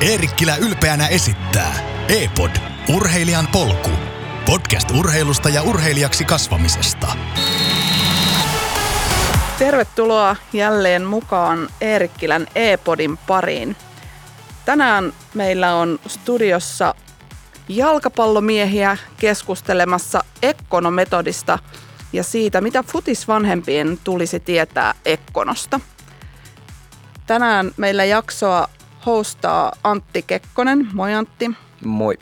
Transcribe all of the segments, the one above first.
Eerikkilä ylpeänä esittää E-pod, urheilijan polku. Podcast urheilusta ja urheilijaksi kasvamisesta. Tervetuloa jälleen mukaan Eerikkilän E-podin pariin. Tänään meillä on studiossa jalkapallomiehiä keskustelemassa Ekkono-metodista ja siitä, mitä futisvanhempien tulisi tietää Ekkonosta. Tänään meillä jaksoa hostaa Antti Kekkonen. Moi Antti. Moi.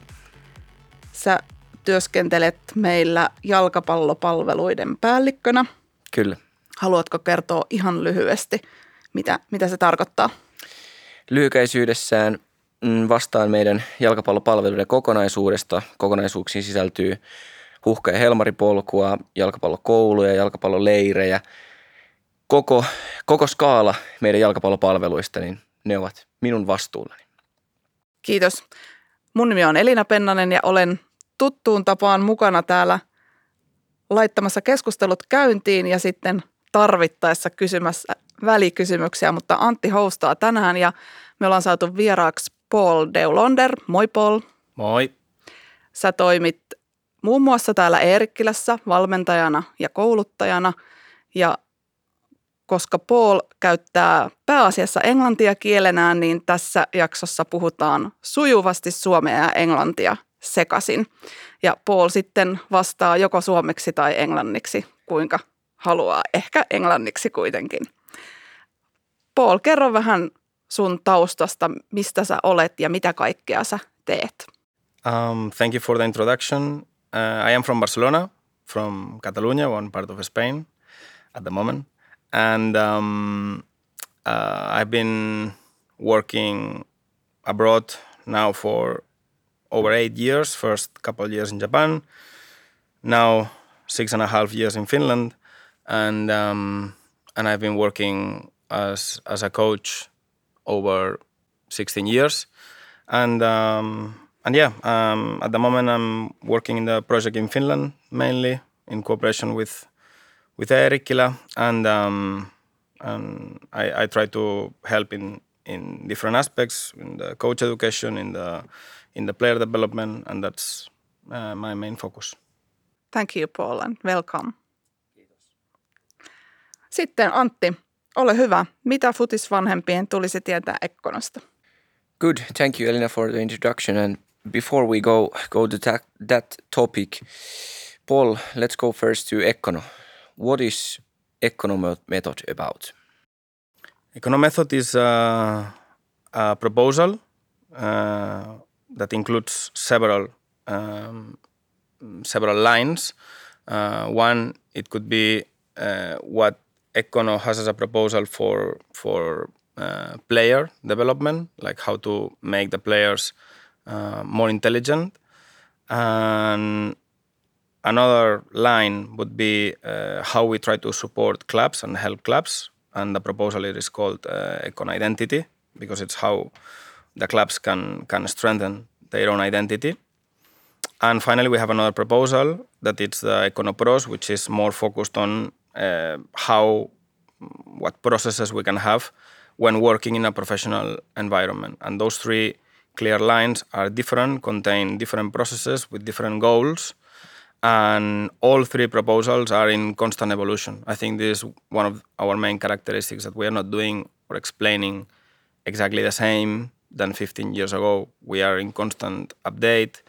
Sä työskentelet meillä jalkapallopalveluiden päällikkönä. Kyllä. Haluatko kertoa ihan lyhyesti, mitä, mitä se tarkoittaa? Lyhykäisyydessään mm, vastaan meidän jalkapallopalveluiden kokonaisuudesta. Kokonaisuuksiin sisältyy huhka- ja helmaripolkua, jalkapallokouluja, jalkapalloleirejä. Koko, koko skaala meidän jalkapallopalveluista, niin ne ovat minun vastuullani. Kiitos. Mun nimi on Elina Pennanen ja olen tuttuun tapaan mukana täällä laittamassa keskustelut käyntiin ja sitten tarvittaessa kysymässä välikysymyksiä, mutta Antti houstaa tänään ja me ollaan saatu vieraaksi Paul Deulonder. Moi Paul. Moi. Sä toimit muun muassa täällä Eerikkilässä valmentajana ja kouluttajana ja koska Paul käyttää pääasiassa englantia kielenään, niin tässä jaksossa puhutaan sujuvasti suomea ja englantia sekaisin. Ja Paul sitten vastaa joko suomeksi tai englanniksi, kuinka haluaa, ehkä englanniksi kuitenkin. Paul, kerro vähän sun taustasta, mistä sä olet ja mitä kaikkea sä teet. Um, thank you for the introduction. Uh, I am from Barcelona, from Catalonia, one part of Spain at the moment. And um, uh, I've been working abroad now for over eight years. First couple years in Japan, now six and a half years in Finland, and um, and I've been working as as a coach over 16 years, and um, and yeah, um, at the moment I'm working in the project in Finland mainly in cooperation with with Eerikkilä, and um, and I, I try to help in in different aspects in the coach education, in the in the player development, and that's uh, my main focus. Thank you Paul and welcome. Sitten Antti, ole hyvä. Mitä futisvanhempien tulisi tietää Ekkonosta? Good. Thank you, Elina, for the introduction. And before we go go to that, that topic, Paul, let's go first to Ekkono. What is Ekkono method about? Ekkono method is a, a proposal uh, that includes several um, several lines. Uh, one, it could be uh, what Ekkono has as a proposal for for uh, player development, like how to make the players uh, more intelligent. And another line would be uh, how we try to support clubs and help clubs. And the proposal is called uh, Ekkono Identity because it's how the clubs can can strengthen their own identity. And finally, we have another proposal that it's the Ekkono Pros, which is more focused on uh, how what processes we can have when working in a professional environment. And those three clear lines are different, contain different processes with different goals, and all three proposals are in constant evolution. I think this is one of our main characteristics that we are not doing or explaining exactly the same than 15 years ago. We are in constant update.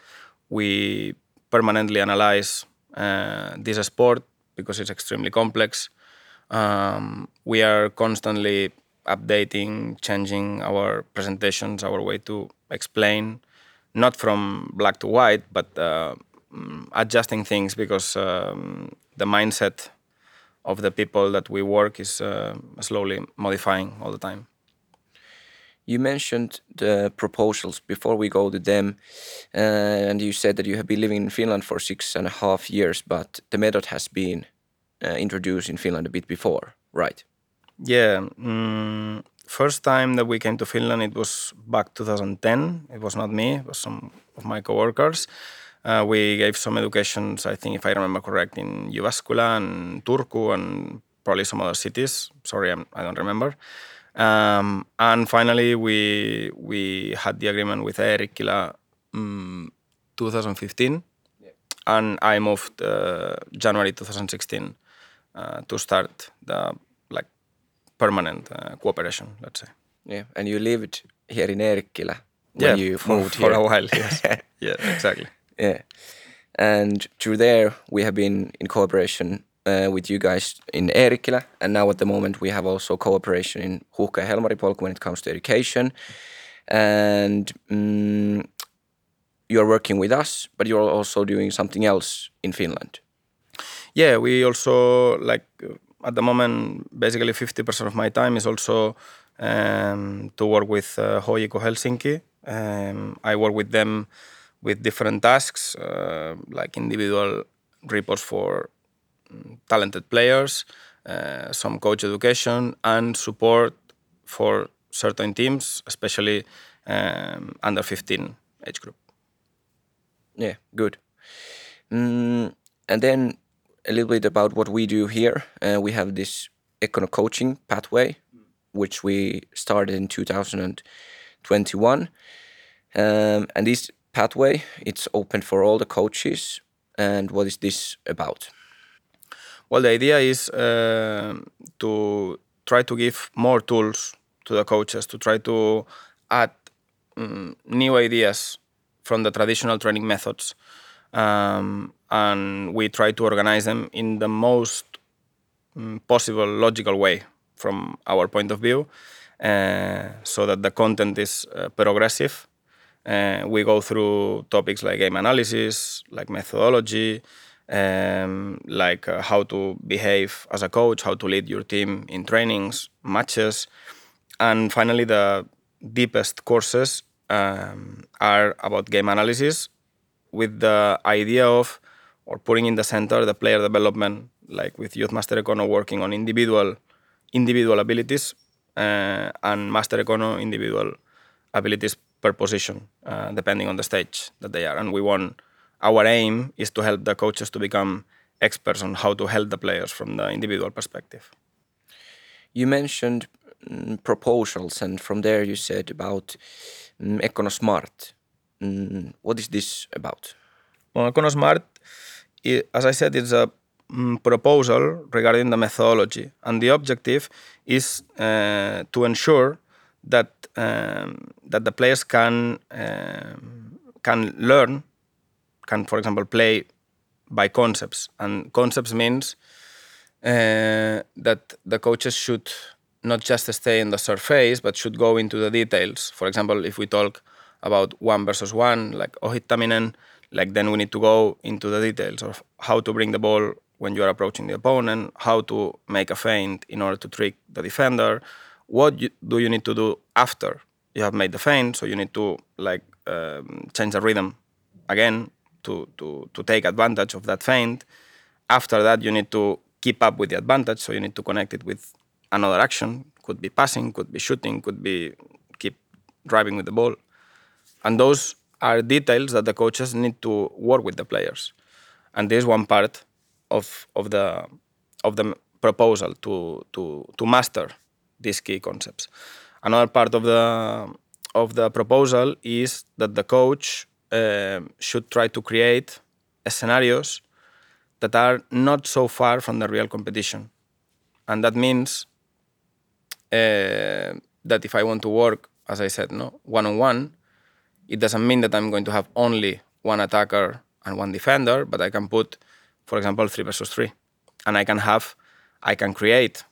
We permanently analyze uh, this sport because it's extremely complex. Um, we are constantly updating, changing our presentations, our way to explain, not from black to white, but uh, adjusting things because um, the mindset of the people that we work is uh, slowly modifying all the time. You mentioned the proposals before we go to them, uh, and you said that you have been living in Finland for six and a half years, but the method has been uh, introduced in Finland a bit before, right? Yeah. Mm, first time that we came to Finland, it was back 2010. It was not me; it was some of my coworkers. Uh, we gave some educations, I think, if I remember correct, in Jyväskylä and Turku and probably some other cities. Sorry, I'm, I do not remember. Um, and finally, we we had the agreement with Eerikkilä um, 2015, and I moved uh, January 2016 uh, to start the like permanent uh, cooperation, let's say. Yeah, and you lived here in Eerikkilä when yeah, you moved for here. a while. Yes. yeah, exactly. Yeah. And through there, we have been in cooperation uh, with you guys in Eerikkilä. And now at the moment, we have also cooperation in Huhka ja Helmari when it comes to education. And mm, you're working with us, but you're also doing something else in Finland. Yeah, we also like at the moment basically 50% of my time is also um, to work with uh, HJK Helsinki. Um, I work with them with different tasks uh, like individual reports for mm, talented players, uh, some coach education, and support for certain teams, especially um, under 15 age group. Yeah, good. Mm, and then a little bit about what we do here. Uh, we have this Ekkono coaching pathway, which we started in 2021. Um, and this pathway, it's open for all the coaches. And what is this about? Well, the idea is uh, to try to give more tools to the coaches, to try to add um, new ideas from the traditional training methods. Um, and we try to organize them in the most um, possible logical way from our point of view uh, so that the content is uh, progressive. Uh, we go through topics like game analysis, like methodology, um, like uh, how to behave as a coach, how to lead your team in trainings, matches, and finally the deepest courses um, are about game analysis with the idea of or putting in the center the player development like with youth master Ekkono working on individual individual abilities uh, and master Ekkono individual abilities per position uh, depending on the stage that they are and we want our aim is to help the coaches to become experts on how to help the players from the individual perspective You mentioned mm, proposals, and from there you said about mm, Ekkono Smart. Mm, what is this about? Well, Ekkono Smart, i as I said, it's a proposal regarding the methodology, and the objective is uh, to ensure that um, that the players can um, can learn, can for example play by concepts, and concepts means uh, that the coaches should not just stay in the surface, but should go into the details. For example, if we talk about one versus one, like ohittaminen, like then we need to go into the details of how to bring the ball when you are approaching the opponent, how to make a feint in order to trick the defender, what you, do you need to do after you have made the feint, so you need to like um, change the rhythm again to, to, to take advantage of that feint. After that, you need to keep up with the advantage, so you need to connect it with another action. Could be passing, could be shooting, could be keep driving with the ball. And those are details that the coaches need to work with the players. And this is one part of, of the of the proposal to, to, to master these key concepts. Another part of the of the proposal is that the coach uh, should try to create scenarios that are not so far from the real competition, and that means uh, that if I want to work, as I said, no one on one, it doesn't mean that I'm going to have only one attacker and one defender, but I can put, for example, three versus three, and I can have, I can create,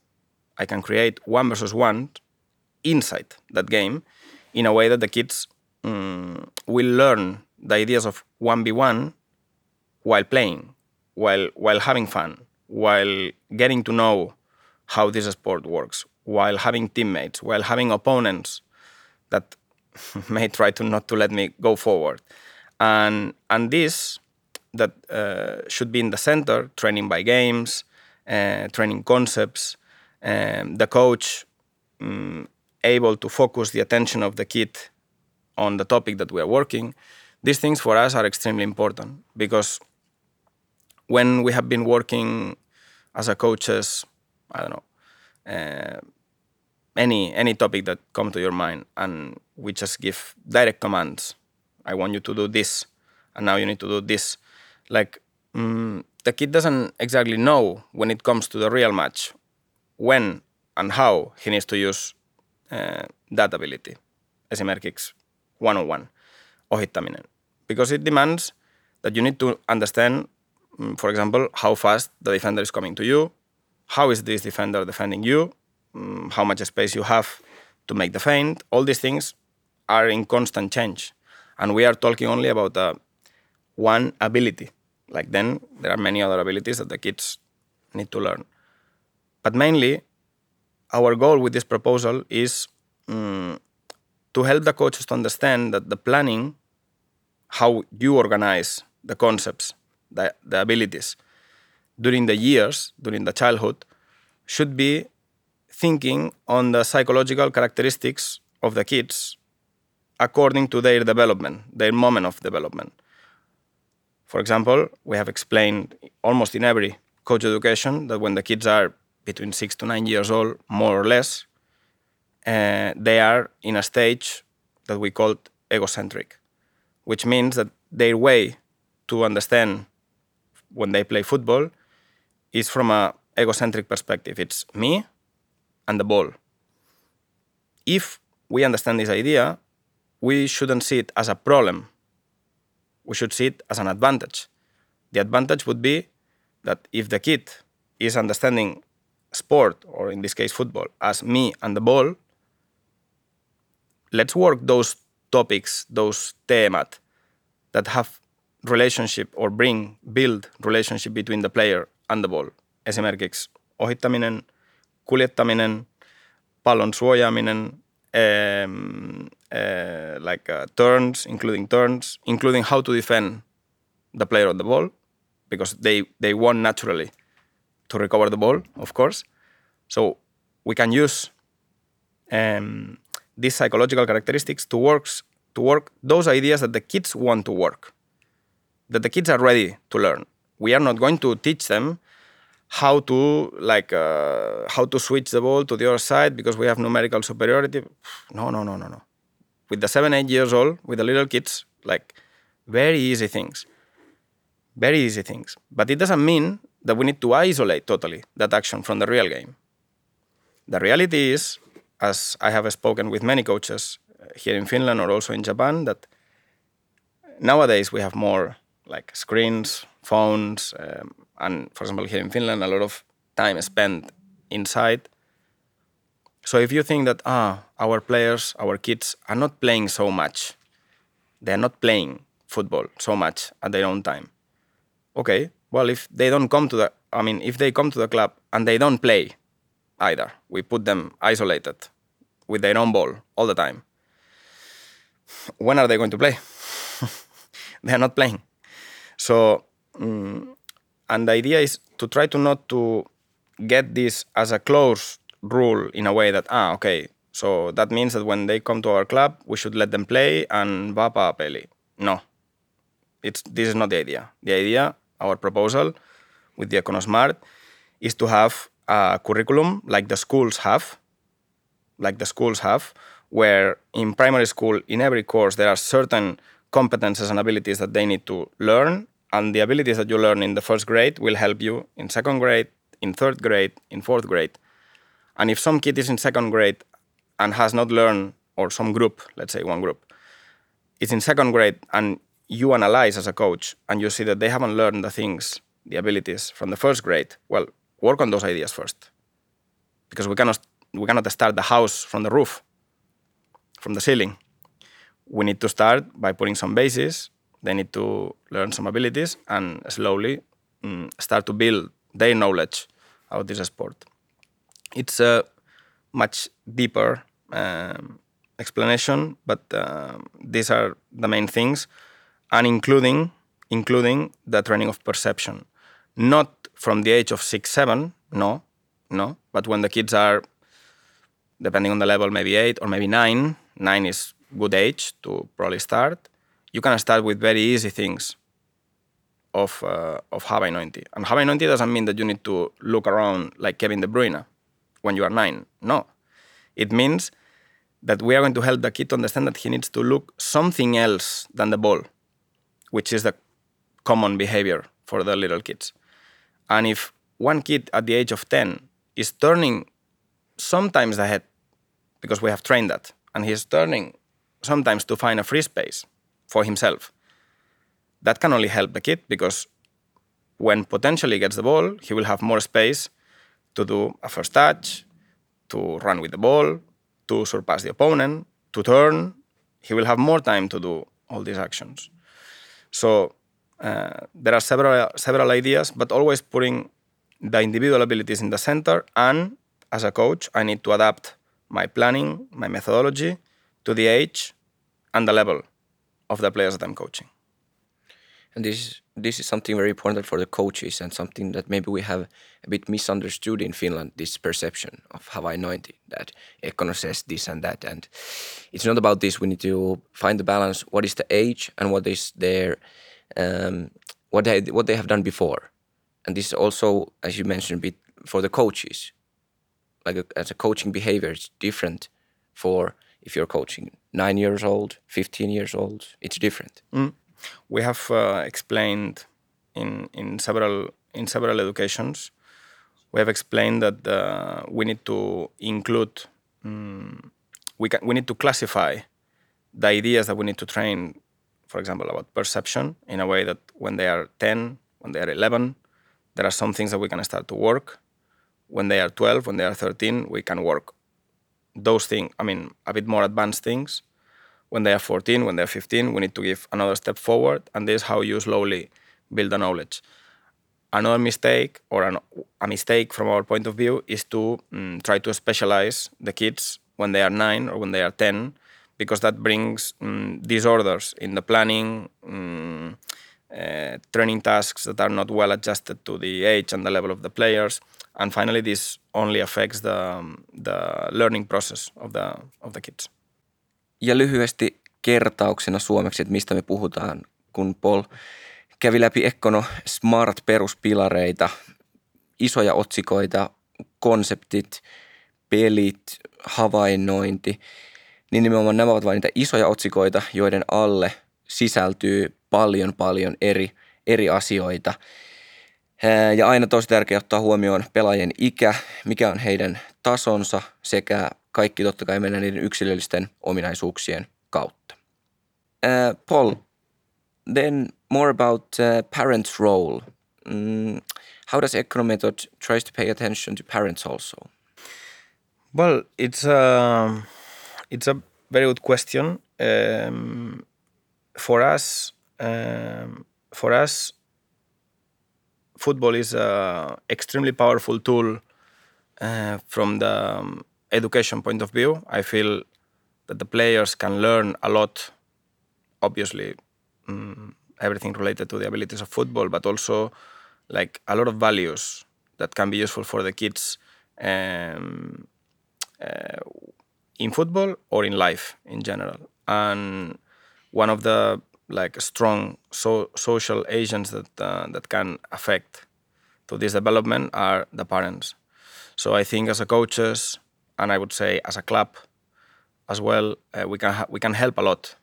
I can create one versus one inside that game, in a way that the kids um, will learn the ideas of one v one while playing, while while having fun, while getting to know how this sport works, while having teammates, while having opponents that may try to not to let me go forward, and and this that uh, should be in the center, training by games, uh, training concepts, um, the coach um, able to focus the attention of the kid on the topic that we are working. These things for us are extremely important because when we have been working as a coaches, I don't know, uh, any any topic that come to your mind, and we just give direct commands. I want you to do this, and now you need to do this. Like mm, the kid doesn't exactly know when it comes to the real match, when and how he needs to use uh, that ability. Esimerkiksi one on one ohittaminen, because it demands that you need to understand, mm, for example, how fast the defender is coming to you, how is this defender defending you, mm, how much space you have to make the feint. All these things are in constant change, and we are talking only about uh, one ability. Like then, there are many other abilities that the kids need to learn. But mainly, our goal with this proposal is mm, to help the coaches to understand that the planning, how you organize the concepts, the, the abilities during the years, during the childhood, should be thinking on the psychological characteristics of the kids according to their development, their moment of development. For example, we have explained almost in every coach education that when the kids are between six to nine years old, more or less, uh, they are in a stage that we call egocentric, which means that their way to understand when they play football is from a egocentric perspective. It's me and the ball. If we understand this idea, we shouldn't see it as a problem. We should see it as an advantage. The advantage would be that if the kid is understanding sport, or in this case football, as me and the ball, let's work those topics, those teemat that have relationship or bring, build relationship between the player and the ball. Esimerkiksi ohittaminen, kuljettaminen, pallon suojaaminen, um, uh, like uh, turns, including turns, including how to defend the player on the ball, because they, they want naturally to recover the ball, of course. So we can use um, these psychological characteristics to works to work those ideas that the kids want to work, that the kids are ready to learn. We are not going to teach them how to like uh, how to switch the ball to the other side because we have numerical superiority. No, no, no, no, no. With the seven, eight years old, with the little kids, like very easy things, very easy things. But it doesn't mean that we need to isolate totally that action from the real game. The reality is, as I have spoken with many coaches uh, here in Finland or also in Japan, that nowadays we have more like screens, phones, um, and for example, here in Finland, a lot of time spent inside. So if you think that ah, our players, our kids are not playing so much, they are not playing football so much at their own time. Okay, well, if they don't come to the, I mean, if they come to the club and they don't play either, we put them isolated with their own ball all the time. When are they going to play? they are not playing. So um, and the idea is to try to not to get this as a closed rule in a way that ah okay so that means that when they come to our club we should let them play and vapa peli no it's this is not the idea the idea our proposal with the Ekkono Smart is to have a curriculum like the schools have like the schools have where in primary school in every course there are certain competences and abilities that they need to learn and the abilities that you learn in the first grade will help you in second grade, in third grade, in fourth grade. And if some kid is in second grade and has not learned, or some group, let's say one group, is in second grade and you analyze as a coach and you see that they haven't learned the things, the abilities from the first grade, well, work on those ideas first. Because we cannot, we cannot start the house from the roof, from the ceiling. We need to start by putting some bases they need to learn some abilities and slowly mm, start to build their knowledge about this sport. It's a much deeper um, explanation, but uh, these are the main things, and including including the training of perception, not from the age of six, seven, no, no, but when the kids are, depending on the level, maybe eight or maybe nine. Nine is good age to probably start you can start with very easy things of uh, of Hava 90. And Hava 90 doesn't mean that you need to look around like Kevin De Bruyne when you are nine. No, It means that we are going to help the kid to understand that he needs to look something else than the ball, which is the common behavior for the little kids. And if one kid at the age of 10 is turning sometimes the head, because we have trained that, and he's turning sometimes to find a free space for himself, that can only help the kid because when potentially gets the ball, he will have more space to do a first touch, to run with the ball, to surpass the opponent, to turn. He will have more time to do all these actions. So uh, there are several several ideas, but always putting the individual abilities in the center. And as a coach, I need to adapt my planning, my methodology to the age and the level of the players that I'm coaching. And this is this is something very important for the coaches and something that maybe we have a bit misunderstood in Finland. This perception of havainnointi that Ekkono says this and that, and it's not about this. We need to find the balance. What is the age and what is their um, what they what they have done before, and this is also, as you mentioned, a bit for the coaches. Like a, as a coaching behavior, it's different for if you're coaching nine years old, fifteen years old. It's different. Mm we have uh, explained in, in several in several educations. We have explained that uh, we need to include um, we can, we need to classify the ideas that we need to train, for example, about perception in a way that when they are 10, when they are 11, there are some things that we can start to work. When they are 12, when they are 13, we can work those things, I mean, a bit more advanced things when they are 14, when they're 15, we need to give another step forward. And this is how you slowly build the knowledge. Another mistake, or an, a mistake from our point of view, is to um, try to specialize the kids when they are nine or when they are 10, because that brings um, disorders in the planning, um, uh, training tasks that are not well adjusted to the age and the level of the players. And finally, this only affects the, the learning process of the, of the kids. Ja lyhyesti kertauksena suomeksi, että mistä me puhutaan, kun Paul kävi läpi Ekkono Smart-peruspilareita, isoja otsikoita, konseptit, pelit, havainnointi, niin nimenomaan nämä ovat vain niitä isoja otsikoita, joiden alle sisältyy paljon paljon eri, eri asioita. Ja aina tosi tärkeää ottaa huomioon pelaajien ikä, mikä on heidän tasonsa sekä kaikki totta kai mennä niiden yksilöllisten ominaisuuksien kautta. Uh, Paul, then more about uh, parents' role. Mm, how does Economethod tries to pay attention to parents also? Well, it's a, it's a very good question. Um, for us, um, for us, football is an extremely powerful tool uh, from the um, education point of view, I feel that the players can learn a lot. Obviously, um, everything related to the abilities of football, but also like a lot of values that can be useful for the kids um, uh, in football or in life in general. And one of the like strong so, social agents that uh, that can affect to this development are the parents. So I think as a coaches, and I would say as a club as well, uh, we can we can help a lot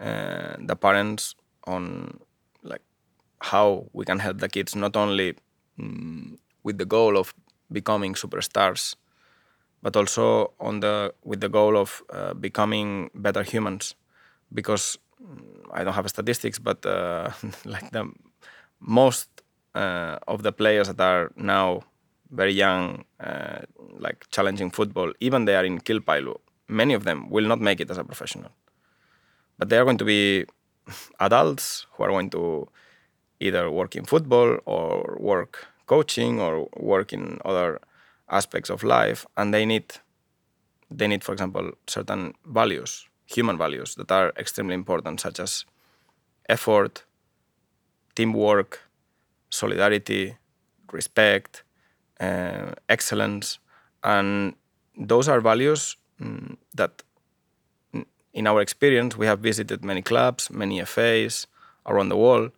uh, the parents on like how we can help the kids not only mm, with the goal of becoming superstars, but also on the with the goal of uh, becoming better humans, because mm, I don't have statistics, but uh, like the most uh, of the players that are now very young, uh, like challenging football, even they are in Kilpailu, many of them will not make it as a professional. But they are going to be adults who are going to either work in football or work coaching or work in other aspects of life, and they need they need, for example, certain values, human values that are extremely important, such as effort, teamwork, solidarity, respect, uh, excellence, and those are values um, that, in our experience, we have visited many clubs, many FAs around the world,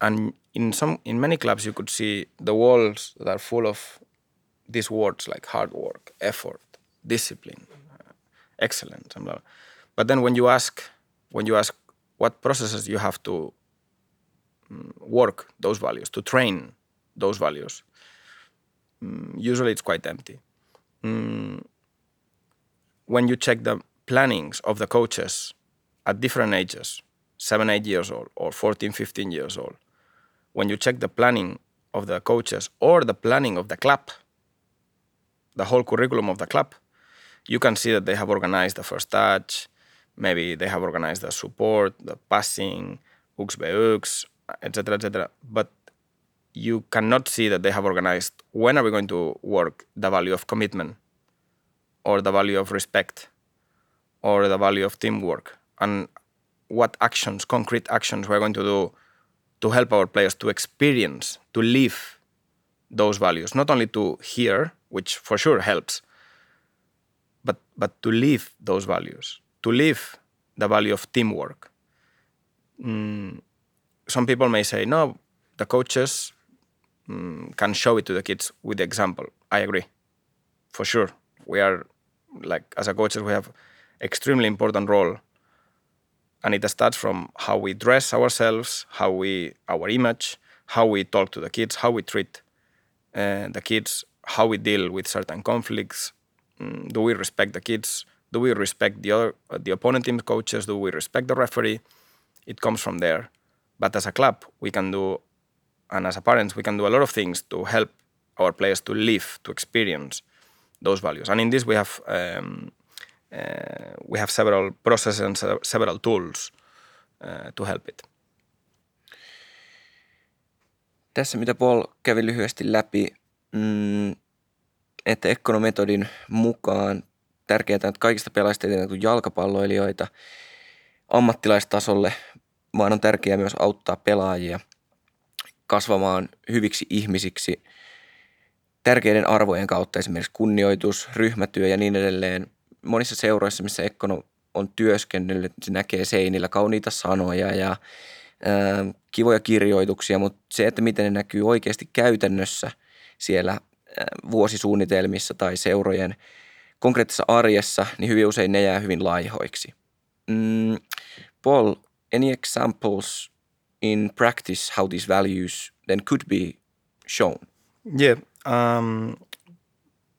and in some in many clubs you could see the walls that are full of these words like hard work, effort, discipline, excellence. And blah, blah. But then when you ask, when you ask what processes you have to mm, work those values, to train those values, mm, usually it's quite empty. Mm, when you check the plannings of the coaches at different ages, seven, eight years old, or 14, 15 years old, when you check the planning of the coaches or the planning of the club, the whole curriculum of the club, you can see that they have organized the first touch, maybe they have organized the support, the passing, hooks by hooks, etc., etc. But you cannot see that they have organized when are we going to work the value of commitment or the value of respect or the value of teamwork and what actions, concrete actions we're going to do to help our players to experience, to live those values, not only to hear, which for sure helps, but, but to live those values, to live the value of teamwork. Mm, some people may say, no, the coaches mm, can show it to the kids with the example. I agree, for sure. We are, like, as a coaches, we have extremely important role and it starts from how we dress ourselves, how we our image, how we talk to the kids, how we treat uh, the kids, how we deal with certain conflicts. Mm, do we respect the kids? Do we respect the other the opponent team coaches? Do we respect the referee? It comes from there. But as a club, we can do, and as a parents, we can do a lot of things to help our players to live, to experience those values. And in this, we have um, uh, we have several processes and several tools uh, to help it. Tässä mitä Paul kävi lyhyesti läpi, mm, että Ekkonometodin mukaan tärkeää, että kaikista pelaajista ei tule jalkapalloilijoita ammattilaistasolle, vaan on tärkeää myös auttaa pelaajia kasvamaan hyviksi ihmisiksi tärkeiden arvojen kautta, esimerkiksi kunnioitus, ryhmätyö ja niin edelleen – monissa seuroissa, missä Ekkono on työskennellyt, se näkee seinillä kauniita sanoja ja ää, kivoja kirjoituksia, mutta se, että miten ne näkyy oikeasti käytännössä siellä ää, vuosisuunnitelmissa tai seurojen konkreettisessa arjessa, niin hyvin usein ne jää hyvin laihoiksi. Mm, Paul, any examples in practice how these values then could be shown? Yeah, um,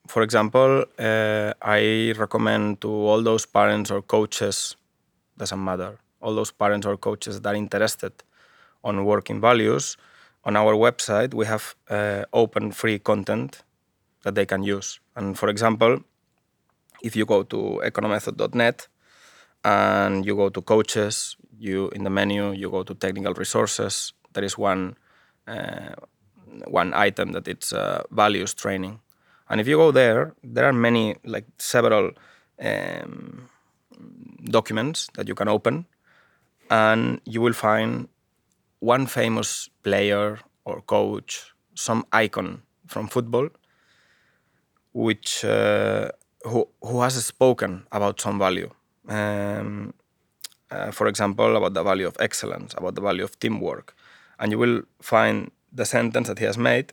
for example, uh, I recommend to all those parents or coaches, doesn't matter, all those parents or coaches that are interested on working values, on our website we have uh, open free content that they can use. And for example, if you go to economethod.net and you go to coaches, you in the menu you go to technical resources. There is one uh, one item that it's uh, values training, and if you go there, there are many, like several um, documents that you can open, and you will find one famous player or coach, some icon from football, which uh, who who has spoken about some value. Um, uh, for example, about the value of excellence, about the value of teamwork, and you will find the sentence that he has made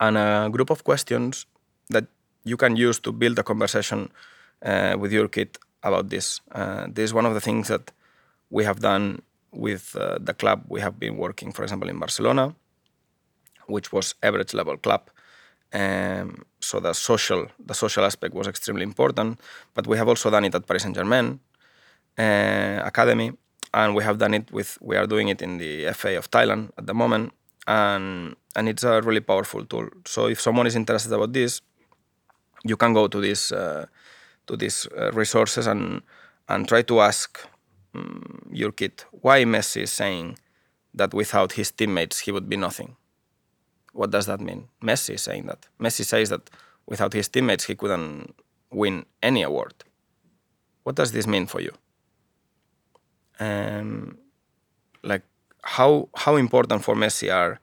and a group of questions that you can use to build a conversation uh, with your kid about this. Uh, this is one of the things that we have done with uh, the club. We have been working, for example, in Barcelona, which was average level club. Um, so the social, the social aspect was extremely important. But we have also done it at Paris Saint Germain Academy, and we have done it with. We are doing it in the FA of Thailand at the moment, and and it's a really powerful tool. So if someone is interested about this, you can go to this uh, to these uh, resources and and try to ask um, your kid why Messi is saying that without his teammates he would be nothing. What does that mean? Messi is saying that. Messi says that without his teammates he couldn't win any award. What does this mean for you? Um, like how how important for Messi are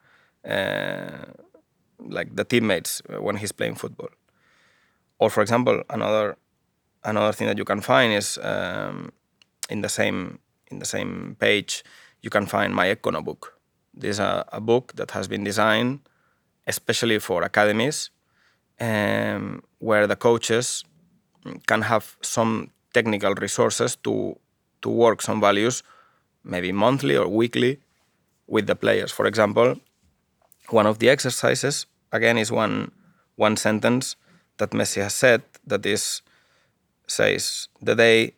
uh, like the teammates when he's playing football. Or for example, another another thing that you can find is um, in the same in the same page you can find my Ekkono book. This is a, a book that has been designed especially for academies, um, where the coaches can have some technical resources to to work some values, maybe monthly or weekly, with the players. For example, one of the exercises again is one one sentence that Messi has said that is says the day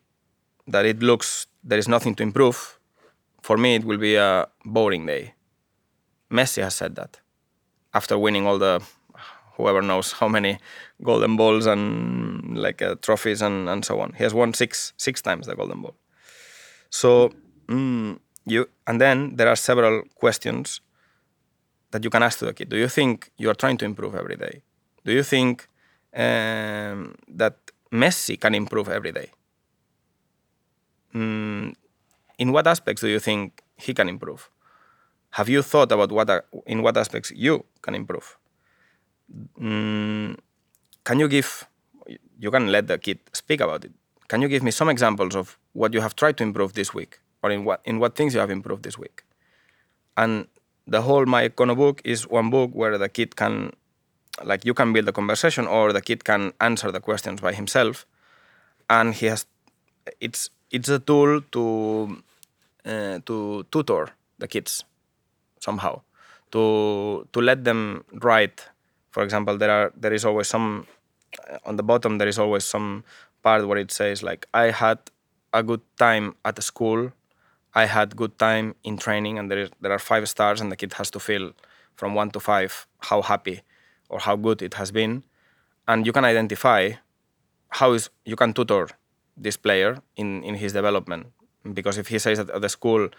that it looks there is nothing to improve, for me it will be a boring day. Messi has said that after winning all the whoever knows how many golden balls and like uh, trophies and, and so on. He has won six six times the golden ball. So mm, you and then there are several questions that you can ask to the kid. Do you think you are trying to improve every day? Do you think um, that Messi can improve every day? Mm, in what aspects do you think he can improve? Have you thought about what in what aspects you can improve? Mm, can you give? You can let the kid speak about it. Can you give me some examples of what you have tried to improve this week, or in what in what things you have improved this week? And the whole My Ekkono book is one book where the kid can, like, you can build a conversation, or the kid can answer the questions by himself, and he has. It's it's a tool to uh, to tutor the kids somehow to to let them write for example there are there is always some on the bottom there is always some part where it says like i had a good time at school. I had good time in training and there is there are five stars and the kid has to feel from one to five how happy or how good it has been. And you can identify how is you can tutor this player in in his development. Because if he says that at the school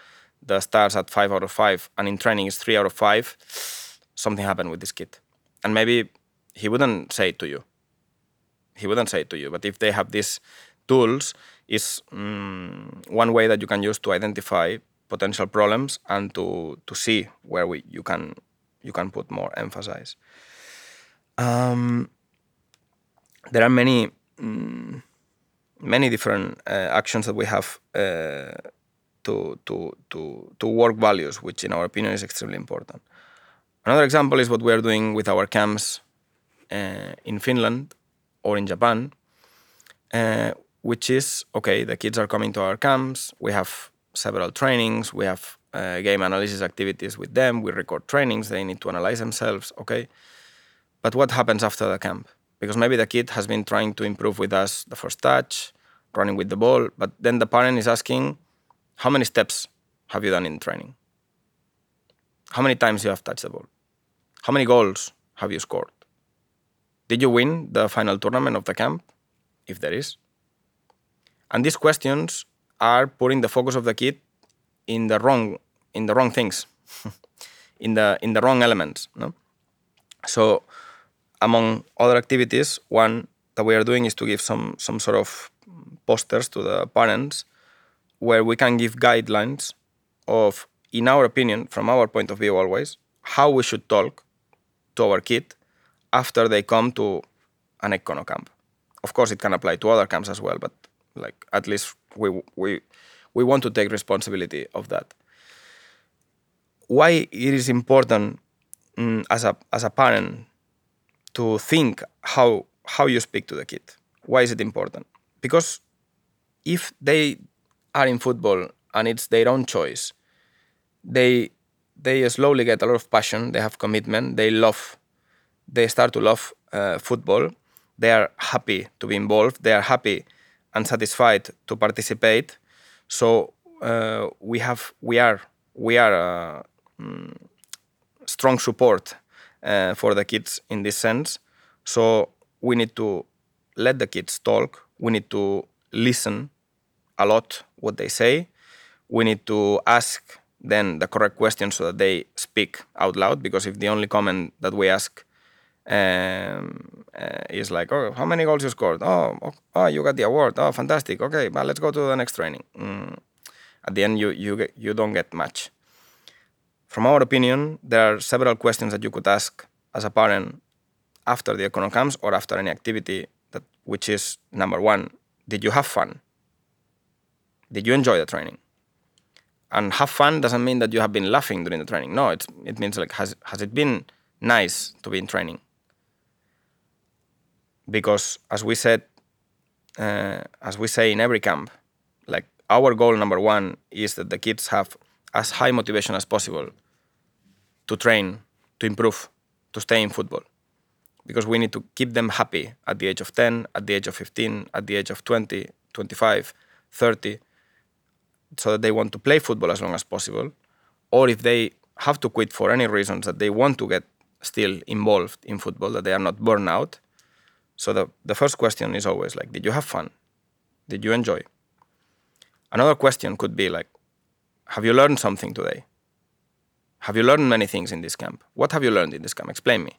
the stars at five out of five and in training is three out of five something happened with this kid. And maybe he wouldn't say it to you. He wouldn't say it to you. But if they have these tools is um, one way that you can use to identify potential problems and to to see where we you can you can put more emphasis um, there are many um, many different uh, actions that we have uh, to, to, to, to work values, which in our opinion is extremely important. Another example is what we are doing with our camps uh, in Finland or in Japan, uh, which is okay, the kids are coming to our camps, we have several trainings, we have uh, game analysis activities with them, we record trainings, they need to analyze themselves, okay. But what happens after the camp? Because maybe the kid has been trying to improve with us the first touch, running with the ball, but then the parent is asking, how many steps have you done in training? How many times you have touched the ball? How many goals have you scored? Did you win the final tournament of the camp? If there is. And these questions are putting the focus of the kid in the wrong in the wrong things, in the in the wrong elements. No? So among other activities, one that we are doing is to give some some sort of posters to the parents where we can give guidelines of, in our opinion, from our point of view always, how we should talk to our kid after they come to an Ekkono camp. Of course, it can apply to other camps as well, but like at least we we we want to take responsibility of that. Why it is important mm, as a as a parent to think how how you speak to the kid. Why is it important? Because if they are in football and it's their own choice, they they slowly get a lot of passion. They have commitment. They love. They start to love uh, football. They are happy to be involved. They are happy and satisfied to participate. So uh, we have we are we are uh, mm, strong support uh, for the kids in this sense. So we need to let the kids talk. We need to listen a lot what they say. We need to ask then the correct questions so that they speak out loud. Because if the only comment that we ask um, uh, is like, "Oh, how many goals you scored? Oh, oh, you got the award. Oh, fantastic. Okay, but let's go to the next training." Mm. At the end, you you get, you don't get much. From our opinion, there are several questions that you could ask as a parent after the Ekkono comes or after any activity. That which is number one: Did you have fun? Did you enjoy the training? And have fun doesn't mean that you have been laughing during the training. No, it's, it means like has has it been nice to be in training? Because as we said, uh, as we say in every camp, like our goal number one is that the kids have as high motivation as possible to train, to improve, to stay in football. Because we need to keep them happy at the age of 10, at the age of 15, at the age of 20, 25, 30, so that they want to play football as long as possible. Or if they have to quit for any reasons that they want to get still involved in football, that they are not burned out. So the, the first question is always like, did you have fun? Did you enjoy? Another question could be like, have you learned something today? Have you learned many things in this camp? What have you learned in this camp? Explain me.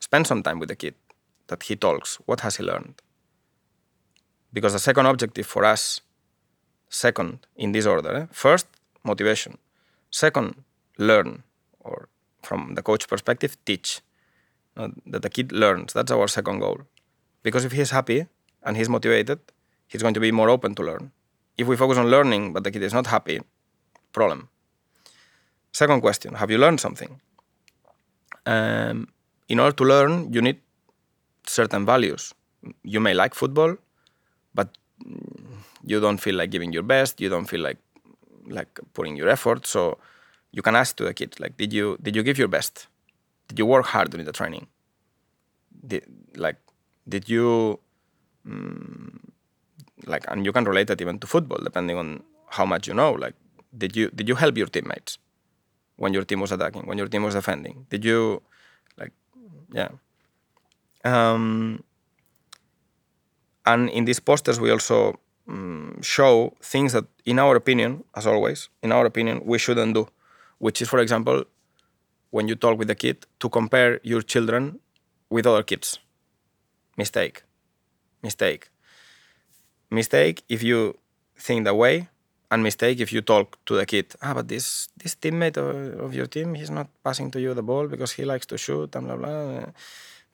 Spend some time with the kid that he talks. What has he learned? Because the second objective for us, second in this order, eh? first, motivation. Second, learn, or from the coach perspective, teach. Uh, that the kid learns. That's our second goal. Because if he's happy and he's motivated, he's going to be more open to learn. If we focus on learning, but the kid is not happy, problem. Second question Have you learned something? Um, in order to learn, you need certain values. You may like football, but you don't feel like giving your best. You don't feel like like putting your effort. So you can ask to the kid, like, did you did you give your best? Did you work hard during the training? Did, like, did you mm, like, and you can relate that even to football, depending on how much you know. Like, did you did you help your teammates when your team was attacking, when your team was defending? Did you, like, yeah. Um, and in these posters, we also um, show things that, in our opinion, as always, in our opinion, we shouldn't do. Which is, for example, when you talk with a kid, to compare your children with other kids. Mistake. Mistake. Mistake if you think that way, and mistake if you talk to the kid. Ah, but this this teammate of, your team, he's not passing to you the ball because he likes to shoot and blah blah.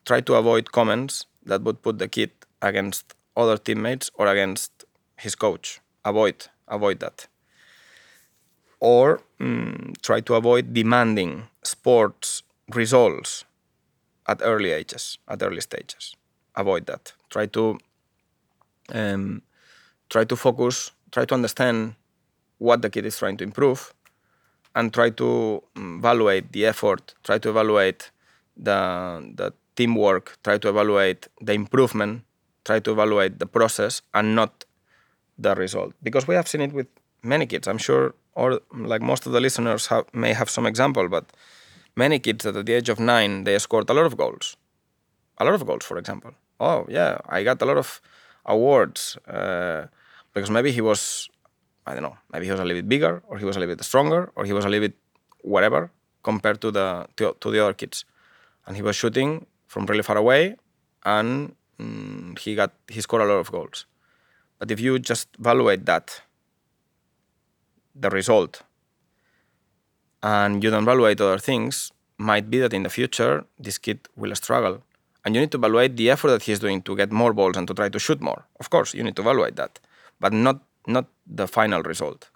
Try to avoid comments that would put the kid against other teammates or against his coach. Avoid avoid that. Or mm, try to avoid demanding sports results at early ages, at early stages. Avoid that. Try to um, try to focus, try to understand what the kid is trying to improve, and try to um, evaluate the effort. Try to evaluate the the teamwork. Try to evaluate the improvement. Try to evaluate the process and not the result. Because we have seen it with many kids. I'm sure, or like most of the listeners have, may have some example, but many kids that at the age of nine they scored a lot of goals, a lot of goals, for example. Oh yeah, I got a lot of awards uh, because maybe he was, I don't know, maybe he was a little bit bigger, or he was a little bit stronger, or he was a little bit whatever compared to the to, to the other kids, and he was shooting from really far away, and mm, he got he scored a lot of goals. But if you just evaluate that, the result, and you don't evaluate other things, might be that in the future this kid will struggle. And you need to evaluate the effort that he's doing to get more balls and to try to shoot more. Of course, you need to evaluate that, but not not the final result,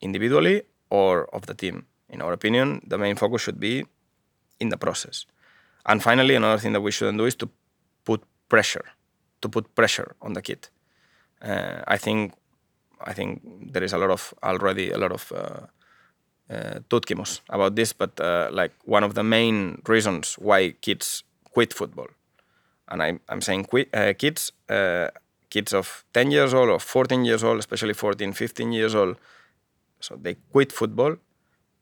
individually or of the team. In our opinion, the main focus should be in the process. And finally, another thing that we shouldn't do is to put pressure, to put pressure on the kid. Uh, I think I think there is a lot of already a lot of uh, uh, tutkimus about this, but uh, like one of the main reasons why kids quit football, and I, I'm saying quit, uh, kids, uh, kids of 10 years old or 14 years old, especially 14, 15 years old, so they quit football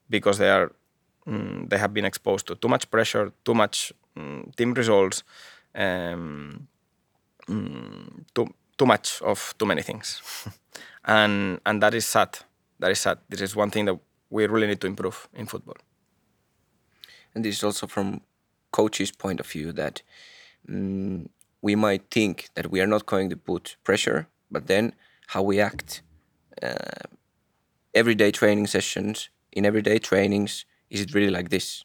because they are mm, they have been exposed to too much pressure, too much mm, team results, um, mm, too too much of too many things, and and that is sad. That is sad. This is one thing that we really need to improve in football. And this is also from coach's point of view that mm, we might think that we are not going to put pressure, but then how we act, uh, everyday training sessions, in everyday trainings, is it really like this?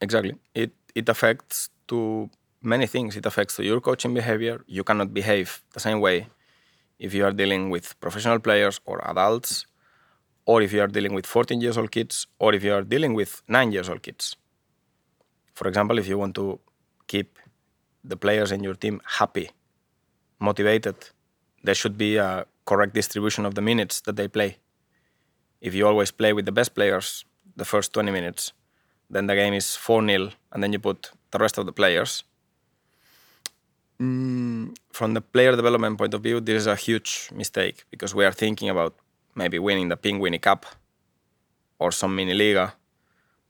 Exactly. It it affects to many things. It affects to your coaching behavior. You cannot behave the same way if you are dealing with professional players or adults, or if you are dealing with 14 years old kids, or if you are dealing with nine years old kids. For example, if you want to keep the players in your team happy, motivated, there should be a correct distribution of the minutes that they play. If you always play with the best players the first 20 minutes, then the game is 4 0, and then you put the rest of the players. Mm, from the player development point of view, this is a huge mistake because we are thinking about maybe winning the Pinguini Cup or some mini liga,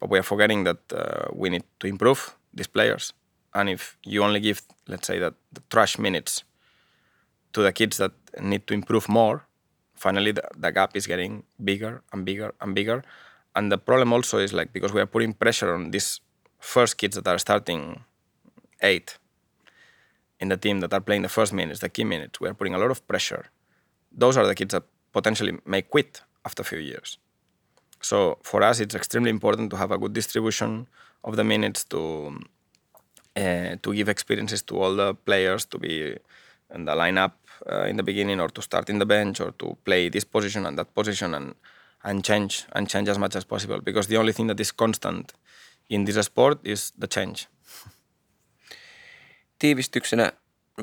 but we are forgetting that uh, we need to improve these players. And if you only give, let's say, that the trash minutes to the kids that need to improve more, finally the, the gap is getting bigger and bigger and bigger. And the problem also is like because we are putting pressure on these first kids that are starting eight in the team that are playing the first minutes, the key minutes, we are putting a lot of pressure. Those are the kids that potentially may quit after a few years. So for us, it's extremely important to have a good distribution of the minutes to uh, to give experiences to all the players to be in the lineup uh, in the beginning or to start in the bench or to play this position and that position and and change and change as much as possible because the only thing that is constant in this sport is the change. Tiivistyksenä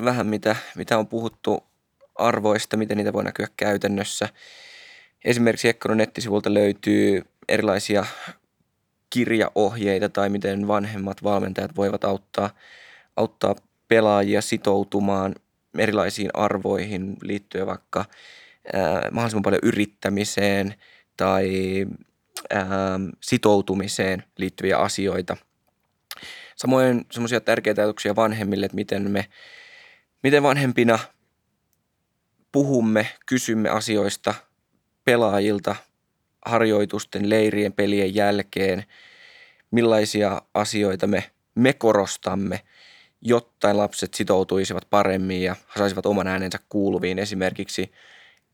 vähän mitä, mitä on puhuttu arvoista, miten niitä voi näkyä käytännössä. Esimerkiksi Ekkonon nettisivulta löytyy erilaisia kirjaohjeita tai miten vanhemmat valmentajat voivat auttaa, auttaa pelaajia sitoutumaan erilaisiin arvoihin liittyen vaikka ää, mahdollisimman paljon yrittämiseen tai ää, sitoutumiseen liittyviä asioita. Samoin semmoisia tärkeitä ajatuksia vanhemmille, että miten me, miten vanhempina puhumme, kysymme asioista pelaajilta harjoitusten, leirien, pelien jälkeen, millaisia asioita me, me korostamme, jotta lapset sitoutuisivat paremmin ja saisivat oman äänensä kuuluviin. Esimerkiksi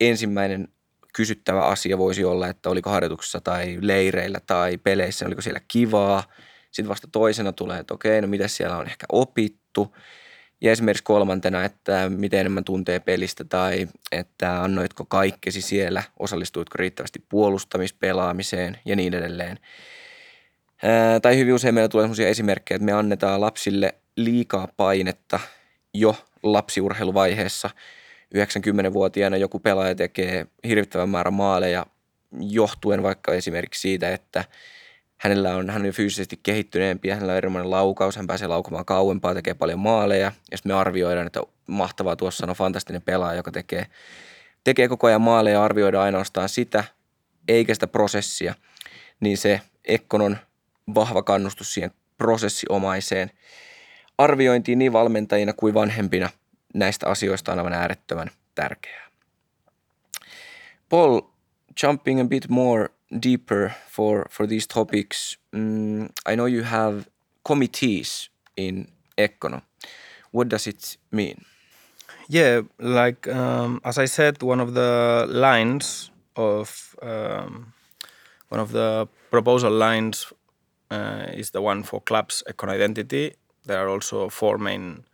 ensimmäinen kysyttävä asia voisi olla, että oliko harjoituksessa tai leireillä tai peleissä, oliko siellä kivaa. Sitten vasta toisena tulee, että okei, no mitä siellä on ehkä opittu. Ja esimerkiksi kolmantena, että miten enemmän tuntee pelistä tai että annoitko kaikkesi siellä, osallistuitko riittävästi puolustamispelaamiseen ja niin edelleen. Ää, tai hyvin usein meillä tulee sellaisia esimerkkejä, että me annetaan lapsille liikaa painetta jo lapsiurheiluvaiheessa. 90-vuotiaana joku pelaaja tekee hirvittävän määrän maaleja johtuen vaikka esimerkiksi siitä, että – hänellä on, hän on fyysisesti kehittyneempi ja hänellä on erilainen laukaus, hän pääsee laukamaan kauempaa, tekee paljon maaleja. Ja sitten me arvioidaan, että mahtavaa tuossa on fantastinen pelaaja, joka tekee, tekee koko ajan maaleja ja arvioidaan ainoastaan sitä, eikä sitä prosessia, niin se Ekkonon vahva kannustus siihen prosessiomaiseen arviointiin niin valmentajina kuin vanhempina näistä asioista on aivan äärettömän tärkeää. Paul, jumping a bit more deeper for for these topics, um, I know you have committees in Ekkono. What does it mean? Yeah, like um, as I said, one of the lines of um, one of the proposal lines uh, is the one for clubs econ identity. There are also four main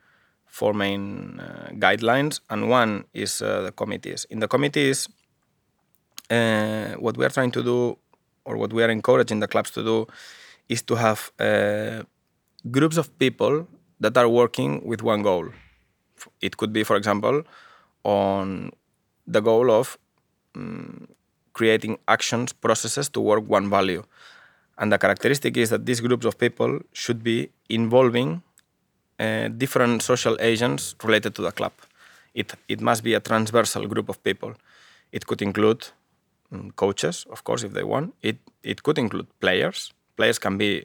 four main uh, guidelines, and one is uh, the committees. In the committees, uh, what we are trying to do, or what we are encouraging the clubs to do, is to have uh, groups of people that are working with one goal. It could be, for example, on the goal of um, creating actions, processes to work one value. And the characteristic is that these groups of people should be involving uh, different social agents related to the club. It, it must be a transversal group of people. It could include coaches, of course, if they want. It it could include players. Players can be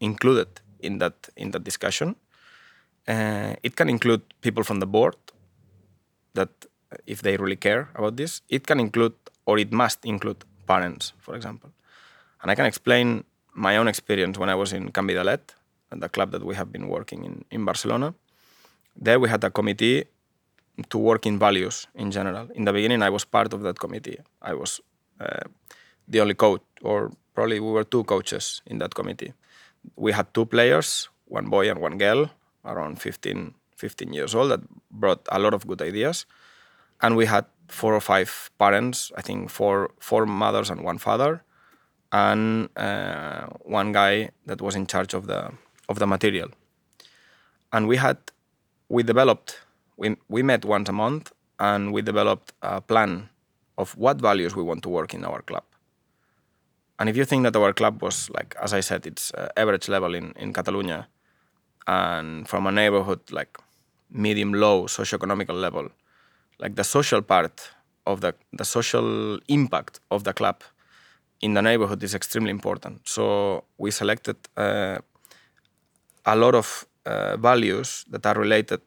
included in that in that discussion. Uh, it can include people from the board that if they really care about this. It can include or it must include parents, for example. And I can explain my own experience when I was in Can the club that we have been working in in Barcelona. There we had a committee to work in values in general. In the beginning, I was part of that committee. I was the only coach, or probably we were two coaches in that committee. We had two players, one boy and one girl, around 15, 15 years old, that brought a lot of good ideas. And we had four or five parents, I think four, four mothers and one father, and uh, one guy that was in charge of the, of the material. And we had, we developed, we, we met once a month and we developed a plan of what values we want to work in our club. And if you think that our club was like, as I said, it's uh, average level in, in Catalonia, and from a neighborhood like medium low socioeconomical level, like the social part of the the social impact of the club in the neighborhood is extremely important. So we selected uh, a lot of uh, values that are related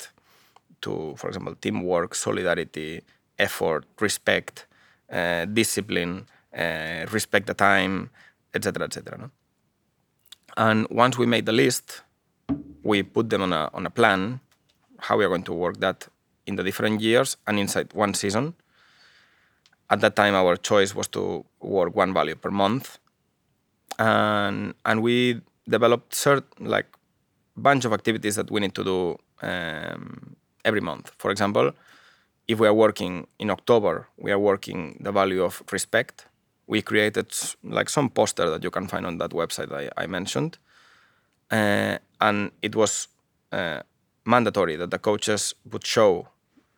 to, for example, teamwork, solidarity, effort, respect, uh, discipline, uh, respect the time, etc., etc. No? And once we made the list, we put them on a on a plan how we are going to work that in the different years and inside one season. At that time, our choice was to work one value per month, and and we developed certain like bunch of activities that we need to do um, every month. For example, if we are working in October, we are working the value of respect. We created like some poster that you can find on that website I, I mentioned, uh, and it was uh, mandatory that the coaches would show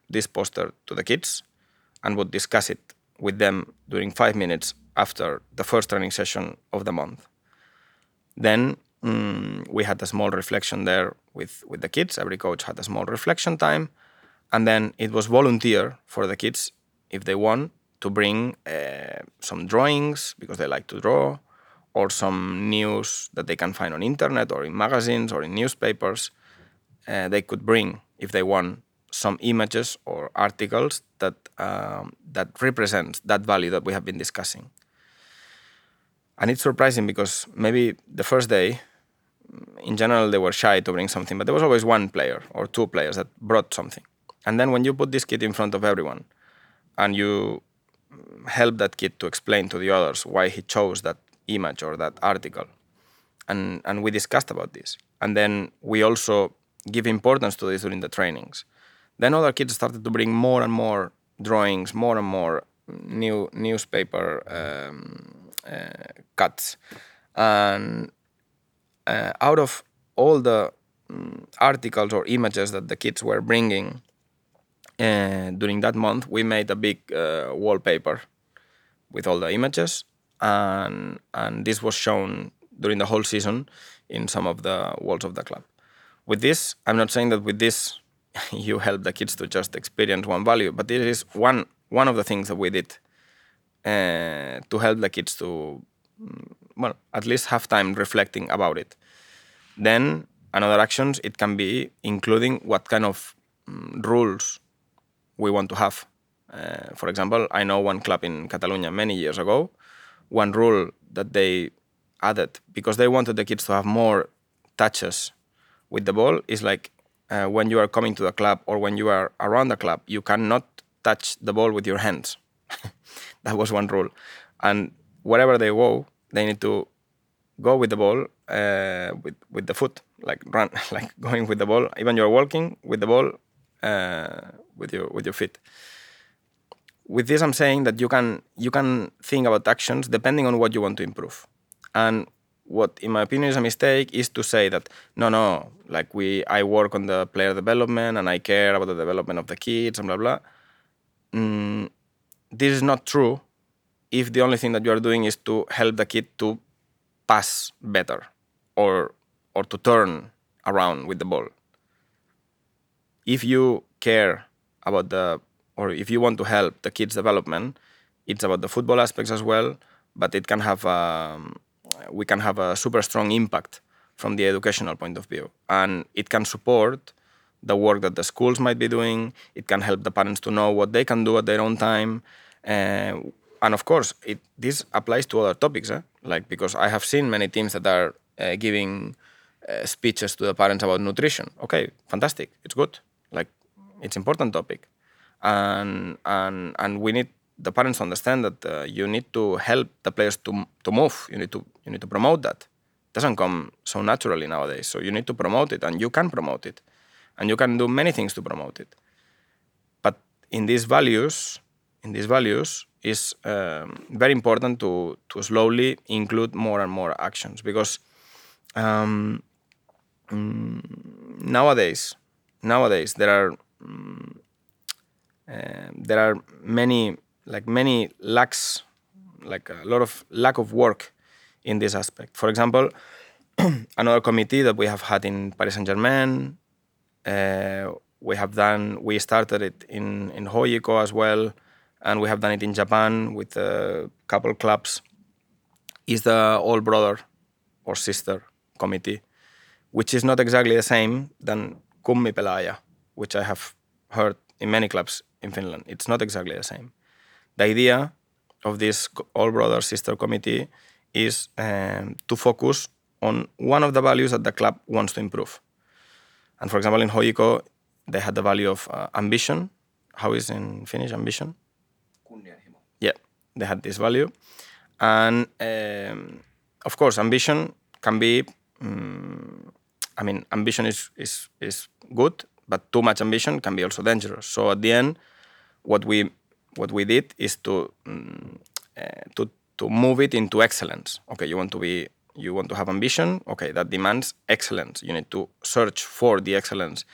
this poster to the kids and would discuss it with them during five minutes after the first training session of the month. Then mm, we had a small reflection there with, with the kids. Every coach had a small reflection time. And then it was volunteer for the kids, if they want, to bring uh, some drawings because they like to draw, or some news that they can find on internet or in magazines or in newspapers. Uh, they could bring, if they want, some images or articles that um, that represent that value that we have been discussing. And it's surprising because maybe the first day, in general, they were shy to bring something, but there was always one player or two players that brought something. And then when you put this kid in front of everyone, and you help that kid to explain to the others why he chose that image or that article, and and we discussed about this, and then we also give importance to this during the trainings then other kids started to bring more and more drawings, more and more new newspaper um, uh, cuts, and uh, out of all the um, articles or images that the kids were bringing uh, during that month, we made a big uh, wallpaper with all the images, and and this was shown during the whole season in some of the walls of the club. With this, I'm not saying that with this you help the kids to just experience one value. But it is one one of the things that we did uh, to help the kids to mm, well at least have time reflecting about it. Then another actions it can be including what kind of um, rules we want to have. Uh, for example, I know one club in Catalonia many years ago. One rule that they added because they wanted the kids to have more touches with the ball is like uh, when you are coming to the club or when you are around the club, you cannot touch the ball with your hands. that was one rule. And wherever they go, they need to go with the ball uh, with with the foot, like run, like going with the ball. Even you're walking with the ball uh, with your with your feet. With this, I'm saying that you can you can think about actions depending on what you want to improve, and what in my opinion is a mistake is to say that no no like we i work on the player development and i care about the development of the kids and blah blah. Mm, this is not true if the only thing that you are doing is to help the kid to pass better or or to turn around with the ball. If you care about the or if you want to help the kids development it's about the football aspects as well but it can have um, we can have a super strong impact from the educational point of view. And it can support the work that the schools might be doing. It can help the parents to know what they can do at their own time. Uh, and of course, it, this applies to other topics, eh? like because I have seen many teams that are uh, giving uh, speeches to the parents about nutrition. Okay, fantastic, it's good. Like it's important topic, and and and we need the parents understand that uh, you need to help the players to to move. You need to you need to promote that. It doesn't come so naturally nowadays. So you need to promote it, and you can promote it, and you can do many things to promote it. But in these values, in these values, is um, very important to to slowly include more and more actions because um, mm, nowadays nowadays there are um, uh, there are many like many lacks, like a lot of lack of work in this aspect. For example, another committee that we have had in Paris Saint Germain, uh, we have done. We started it in in HJK as well, and we have done it in Japan with a couple clubs. Is the all brother or sister committee, which is not exactly the same than kummipelaaja, which I have heard in many clubs in Finland. It's not exactly the same. The idea of this all brother sister committee is um, to focus on one of the values that the club wants to improve. And for example, in HJK, they had the value of uh, ambition. How is in Finnish ambition? Yeah, they had this value. And um, of course, ambition can be, um, I mean, ambition is, is, is good, but too much ambition can be also dangerous. So at the end, what we, what we did is to, um, uh, to, to move it into excellence. Okay, you want to be you want to have ambition okay that demands excellence you need to search for the excellence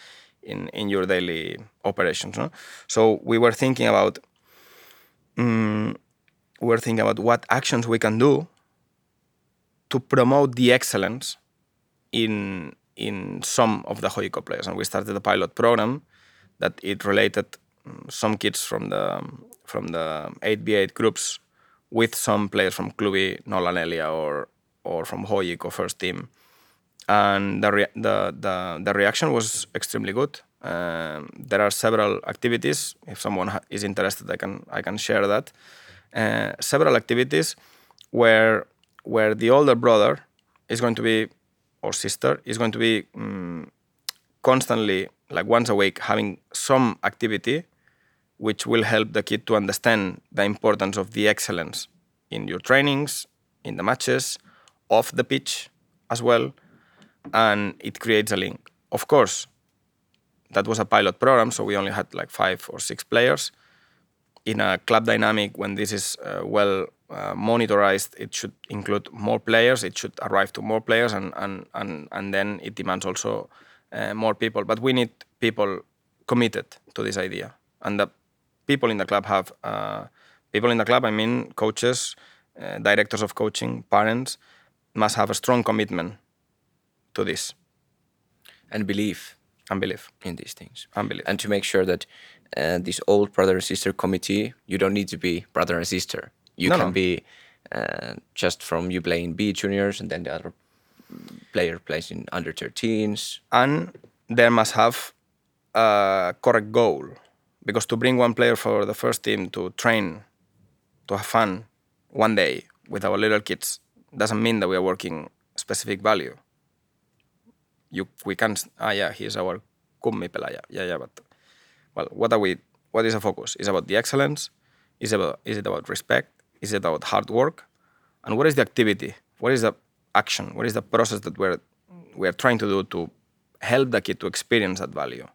in in your daily operations no? so we were thinking about um, we were thinking about what actions we can do to promote the excellence in in some of the HJK players and we started a pilot program that it related um, some kids from the from the 8b8 groups with some players from Klubi Nollaneljä or or from HJK first team, and the the, the the reaction was extremely good. Um, there are several activities. If someone is interested, I can I can share that. Uh, several activities where where the older brother is going to be or sister is going to be um, constantly like once a week having some activity which will help the kid to understand the importance of the excellence in your trainings in the matches off the pitch as well, and it creates a link. Of course, that was a pilot program, so we only had like five or six players. In a club dynamic, when this is uh, well uh, monitorized, it should include more players. It should arrive to more players, and and and, and then it demands also uh, more people. But we need people committed to this idea, and the people in the club have uh, people in the club. I mean, coaches, uh, directors of coaching, parents must have a strong commitment to this and belief and in these things. And belief. and to make sure that uh, this old brother and sister committee you don't need to be brother and sister. You No, can no. be uh, just from you playing b juniors and then the other player plays in under 13s and there must have a correct goal because to bring one player for the first team to train to have fun one day with our little kids doesn't mean that we are working specific value you we can ah yeah he's our kummipelaaja yeah yeah but well what are we what is the focus? Is about the excellence? Is about is it about respect? Is it about hard work? And what is the activity? What is the action? What is the process that we're we're trying to do to help the kid to experience that value?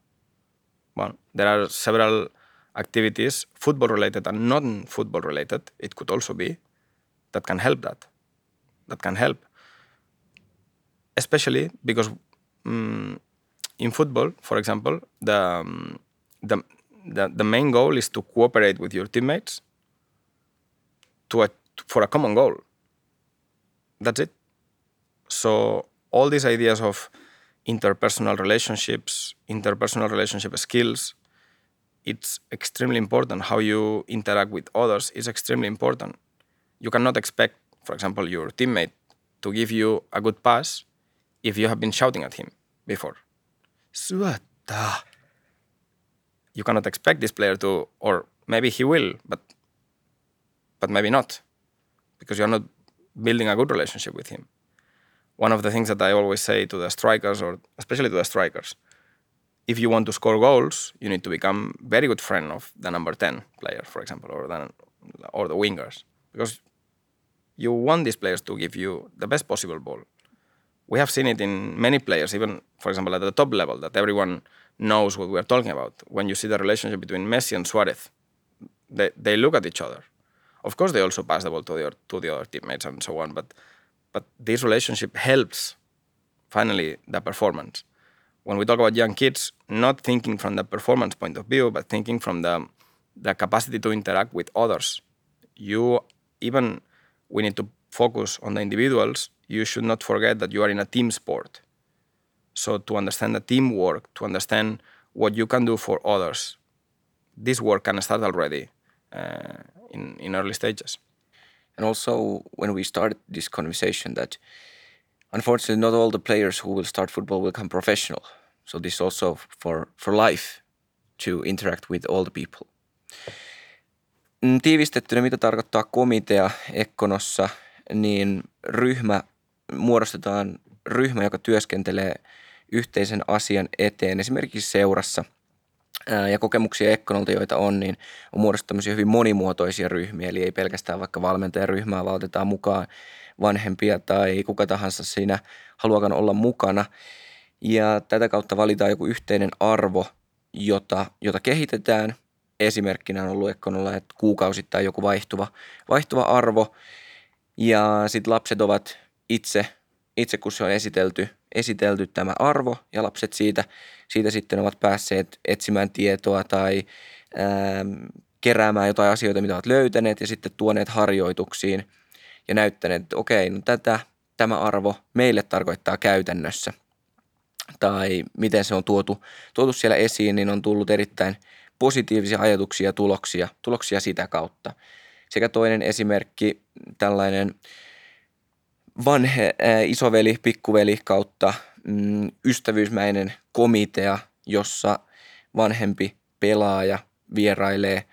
Well there are several activities football related and non football related it could also be that can help that that can help. Especially because mm, in football, for example, the, um, the, the, the main goal is to cooperate with your teammates to a, for a common goal. That's it. So all these ideas of interpersonal relationships, interpersonal relationship skills, it's extremely important. How you interact with others is extremely important. You cannot expect, for example, your teammate to give you a good pass if you have been shouting at him before. You cannot expect this player to, or maybe he will, but but maybe not, because you're not building a good relationship with him. One of the things that I always say to the strikers, or especially to the strikers, if you want to score goals, you need to become very good friend of the number ten player, for example, or the or the wingers, because you want these players to give you the best possible ball we have seen it in many players, even for example at the top level, that everyone knows what we're talking about. When you see the relationship between Messi and Suarez, they, they look at each other. Of course, they also pass the ball to the, to the other teammates and so on, but, but this relationship helps finally the performance. When we talk about young kids, not thinking from the performance point of view, but thinking from the the capacity to interact with others. You even we need to focus on the individuals. You should not forget that you are in a team sport. So to understand the teamwork, to understand what you can do for others, this work can start already uh, in in early stages. And also, when we started this conversation, that unfortunately not all the players who will start football will become professional. So this also for for life to interact with all the people. Mm, Tiivistettynä, mitä tarkoittaa komitea Ekkonossa, niin ryhmä muodostetaan ryhmä, joka työskentelee yhteisen asian eteen, esimerkiksi seurassa – ja kokemuksia Ekkonolta, joita on, niin on muodostunut hyvin monimuotoisia ryhmiä, eli ei pelkästään vaikka valmentajaryhmää, vaan otetaan mukaan vanhempia tai kuka tahansa siinä haluakaan olla mukana. Ja tätä kautta valitaan joku yhteinen arvo, jota, jota kehitetään. Esimerkkinä on ollut Ekkonolla, että kuukausittain joku vaihtuva, vaihtuva arvo. Ja sitten lapset ovat itse, itse kun se on esitelty, esitelty tämä arvo ja lapset siitä, siitä sitten ovat päässeet etsimään tietoa tai ää, keräämään jotain asioita, mitä ovat löytäneet ja sitten tuoneet harjoituksiin ja näyttäneet, että okei, no tätä, tämä arvo meille tarkoittaa käytännössä tai miten se on tuotu, tuotu siellä esiin, niin on tullut erittäin positiivisia ajatuksia ja tuloksia, tuloksia sitä kautta. Sekä toinen esimerkki, tällainen vanhe, ää, isoveli, pikkuveli kautta mm, ystävyysmäinen komitea, jossa vanhempi pelaaja vierailee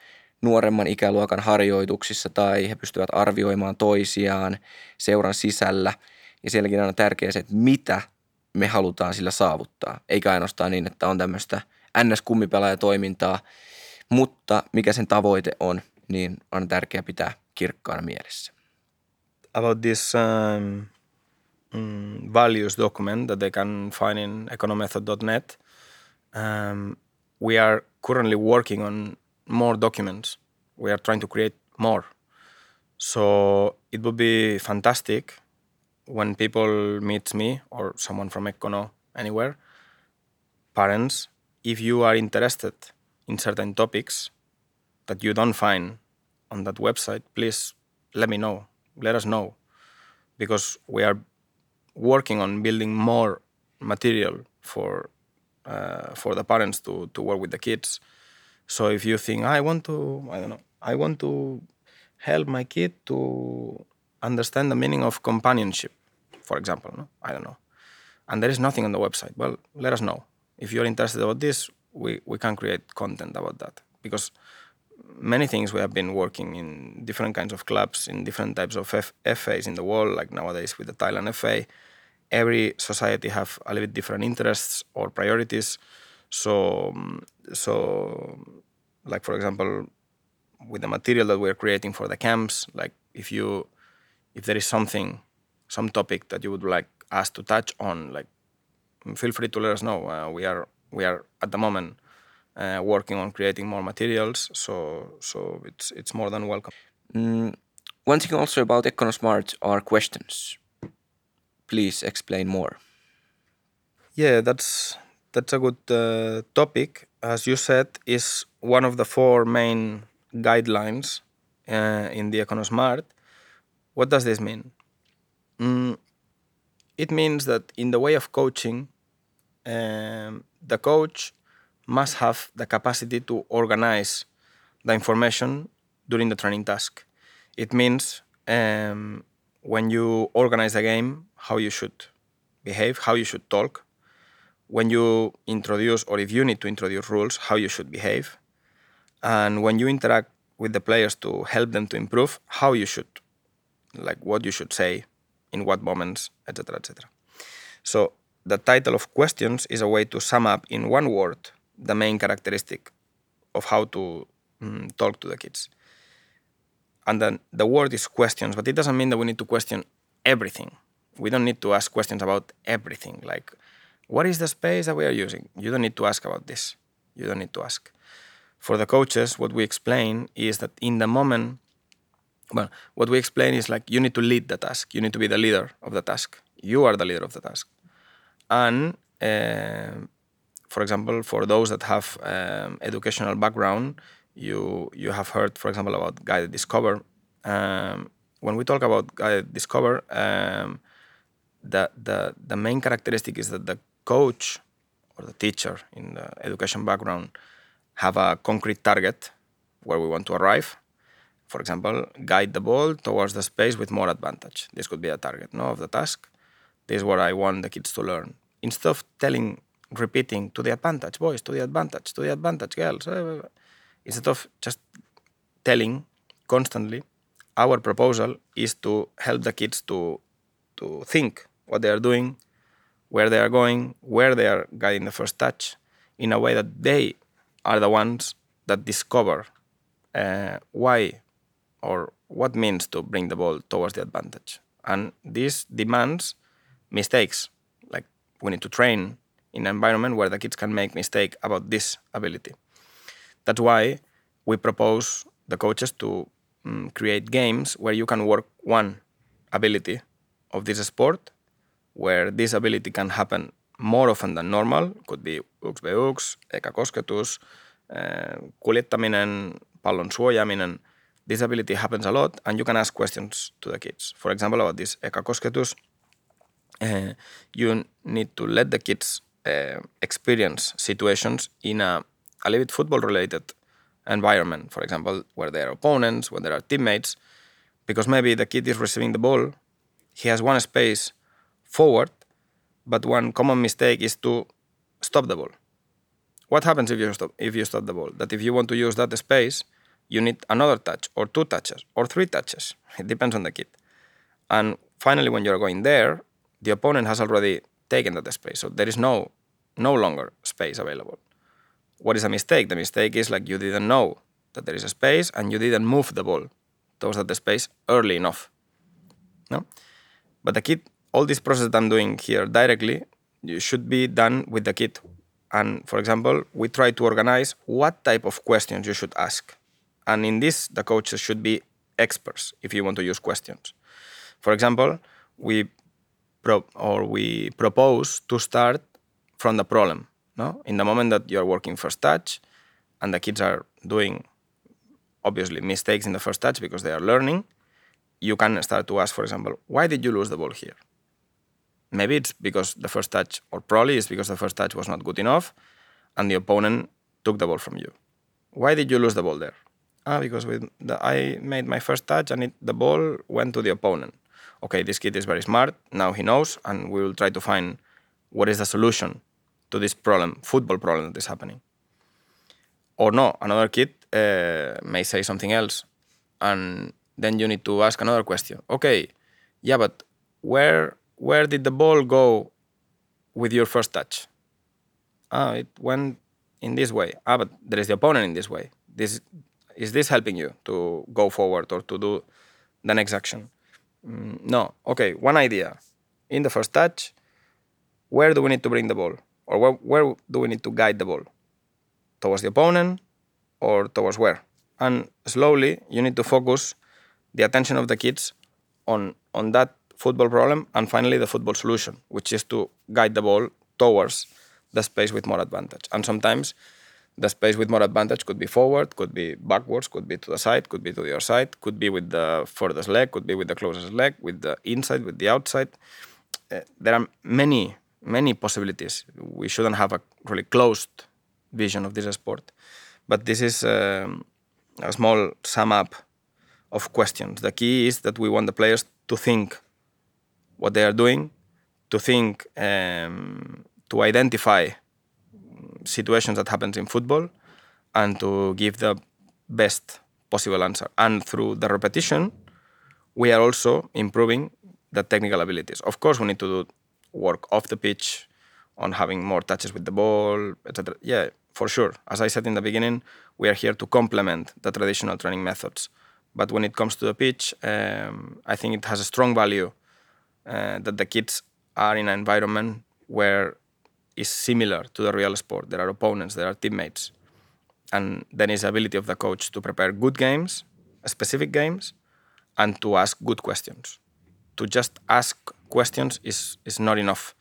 nuoremman ikäluokan harjoituksissa tai he pystyvät arvioimaan toisiaan seuran sisällä. Ja sielläkin on tärkeää se, että mitä me halutaan sillä saavuttaa, eikä ainoastaan niin, että on tämmöistä NS-kummipelaajatoimintaa, mutta mikä sen tavoite on, niin on tärkeää pitää kirkkaana mielessä. About this um, um, values document that they can find in ekkonomethod.net, um, we are currently working on more documents. We are trying to create more. So it would be fantastic when people meet me or someone from Ekkono anywhere, parents, if you are interested in certain topics that you don't find on that website, please let me know. Let us know because we are working on building more material for uh, for the parents to to work with the kids. So if you think I want to, I don't know, I want to help my kid to understand the meaning of companionship, for example, no? I don't know, and there is nothing on the website. Well, let us know if you're interested about this. We we can create content about that because many things we have been working in different kinds of clubs in different types of F- FAs in the world like nowadays with the Thailand FA every society have a little bit different interests or priorities. So so like for example with the material that we're creating for the camps like if you if there is something some topic that you would like us to touch on like feel free to let us know. Uh, we are we are at the moment uh, working on creating more materials. So so it's it's more than welcome. Mm, one thing also about Ekkono Smart are questions. Please explain more. Yeah, that's that's a good uh, topic. As you said, is one of the four main guidelines uh, in the Ekkono Smart. What does this mean? Mm, it means that in the way of coaching, um, the coach must have the capacity to organize the information during the training task. It means um, when you organize a game, how you should behave, how you should talk, when you introduce or if you need to introduce rules, how you should behave, and when you interact with the players to help them to improve, how you should, like what you should say, in what moments, etc., etc. So the title of questions is a way to sum up in one word the main characteristic of how to mm, talk to the kids. And then the word is questions, but it doesn't mean that we need to question everything. We don't need to ask questions about everything. Like, what is the space that we are using? You don't need to ask about this. You don't need to ask. For the coaches, what we explain is that in the moment, well, what we explain is like you need to lead the task. You need to be the leader of the task. You are the leader of the task. And uh, for example, for those that have um, educational background, you you have heard, for example, about guided discover. Um, when we talk about guided discover, um, the, the the main characteristic is that the coach or the teacher in the education background have a concrete target where we want to arrive. For example, guide the ball towards the space with more advantage. This could be a target no, of the task. This is what I want the kids to learn. Instead of telling, repeating to the advantage, boys, to the advantage, to the advantage, girls, eh, instead of just telling constantly, our proposal is to help the kids to to think what they are doing, where they are going, where they are guiding the first touch, in a way that they are the ones that discover uh, why or what means to bring the ball towards the advantage. And this demands mistakes. Like we need to train in an environment where the kids can make mistake about this ability. That's why we propose the coaches to um, create games where you can work one ability of this sport, where this ability can happen more often than normal, could be yks be yks, eka kosketus, uh, kuljettaminen, pallon suojaaminen. This ability happens a lot, and you can ask questions to the kids. For example, about this eka kosketus, uh, you need to let the kids uh, experience situations in a, a little bit football related environment, for example, where there are opponents, where there are teammates, because maybe the kid is receiving the ball, he has one space forward, but one common mistake is to stop the ball. What happens if you stop if you stop the ball? That if you want to use that space, you need another touch or two touches or three touches. It depends on the kid. And finally, when you're going there, the opponent has already taken that space, so there is no no longer space available. What is a mistake? The mistake is like you didn't know that there is a space and you didn't move the ball towards that space early enough. No, but the kid, all this process that I'm doing here directly, you should be done with the kid. And for example, we try to organize what type of questions you should ask. And in this, the coaches should be experts if you want to use questions. For example, we pro- or we propose to start from the problem. No, in the moment that you are working first touch, and the kids are doing obviously mistakes in the first touch because they are learning, you can start to ask, for example, why did you lose the ball here? Maybe it's because the first touch, or probably it's because the first touch was not good enough, and the opponent took the ball from you. Why did you lose the ball there? Ah, because with the, I made my first touch and it, the ball went to the opponent. Okay, this kid is very smart. Now he knows, and we will try to find what is the solution to this problem, football problem that is happening. Or no, another kid uh, may say something else, and then you need to ask another question. Okay, yeah, but where where did the ball go with your first touch? Ah, it went in this way. Ah, but there is the opponent in this way. This is this helping you to go forward or to do the next action? Mm, no. Okay, one idea. In the first touch, where do we need to bring the ball? Or where, where do we need to guide the ball? Towards the opponent or towards where? And slowly, you need to focus the attention of the kids on, on that football problem and finally the football solution, which is to guide the ball towards the space with more advantage. And sometimes the space with more advantage could be forward, could be backwards, could be to the side, could be to other side, could be with the furthest leg, could be with the closest leg, with the inside, with the outside. Uh, there are many many possibilities. We shouldn't have a really closed vision of this sport. But this is um, a small sum up of questions. The key is that we want the players to think what they are doing, to think, um, to identify situations that happens in football, and to give the best possible answer. And through the repetition, we are also improving the technical abilities. Of course, we need to do work off the pitch on having more touches with the ball, etc. Yeah, for sure. As I said in the beginning, we are here to complement the traditional training methods. But when it comes to the pitch, um, I think it has a strong value uh, that the kids are in an environment where is similar to the real sport. There are opponents, there are teammates, and then is the ability of the coach to prepare good games, specific games, and to ask good questions. To just ask questions is, is not enough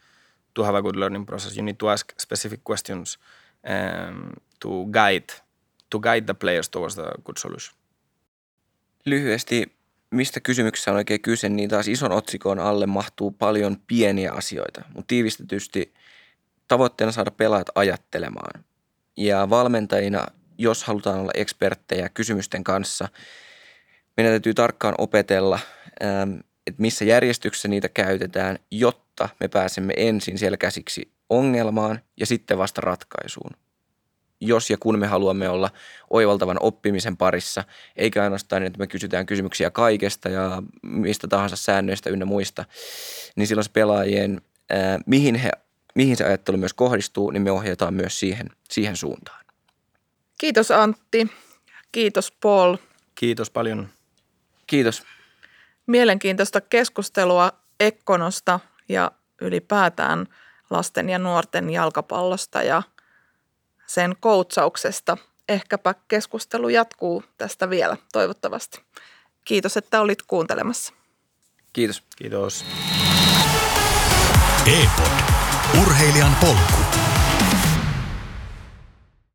to have a good learning process. You need to ask specific questions um, to guide to guide the players towards the good solution. Lyhyesti, mistä kysymyksessä on oikein kyse, niin taas ison otsikon alle mahtuu paljon pieniä asioita, mutta tiivistetysti tavoitteena saada pelaajat ajattelemaan. Ja valmentajina, jos halutaan olla eksperttejä kysymysten kanssa, meidän täytyy tarkkaan opetella, ähm, että missä järjestyksessä niitä käytetään, jotta me pääsemme ensin siellä käsiksi ongelmaan ja sitten vasta ratkaisuun jos ja kun me haluamme olla oivaltavan oppimisen parissa, eikä ainoastaan, että me kysytään kysymyksiä kaikesta ja mistä tahansa säännöistä ynnä muista, niin silloin se pelaajien, ää, mihin, he, mihin se ajattelu myös kohdistuu, niin me ohjataan myös siihen, siihen suuntaan. Kiitos Antti. Kiitos Paul. Kiitos paljon. Kiitos. Mielenkiintoista keskustelua Ekkonosta ja ylipäätään lasten ja nuorten jalkapallosta ja – sen koutsauksesta. Ehkäpä keskustelu jatkuu tästä vielä toivottavasti. Kiitos, että olit kuuntelemassa. Kiitos. Kiitos. E-pod. Urheilijan polku.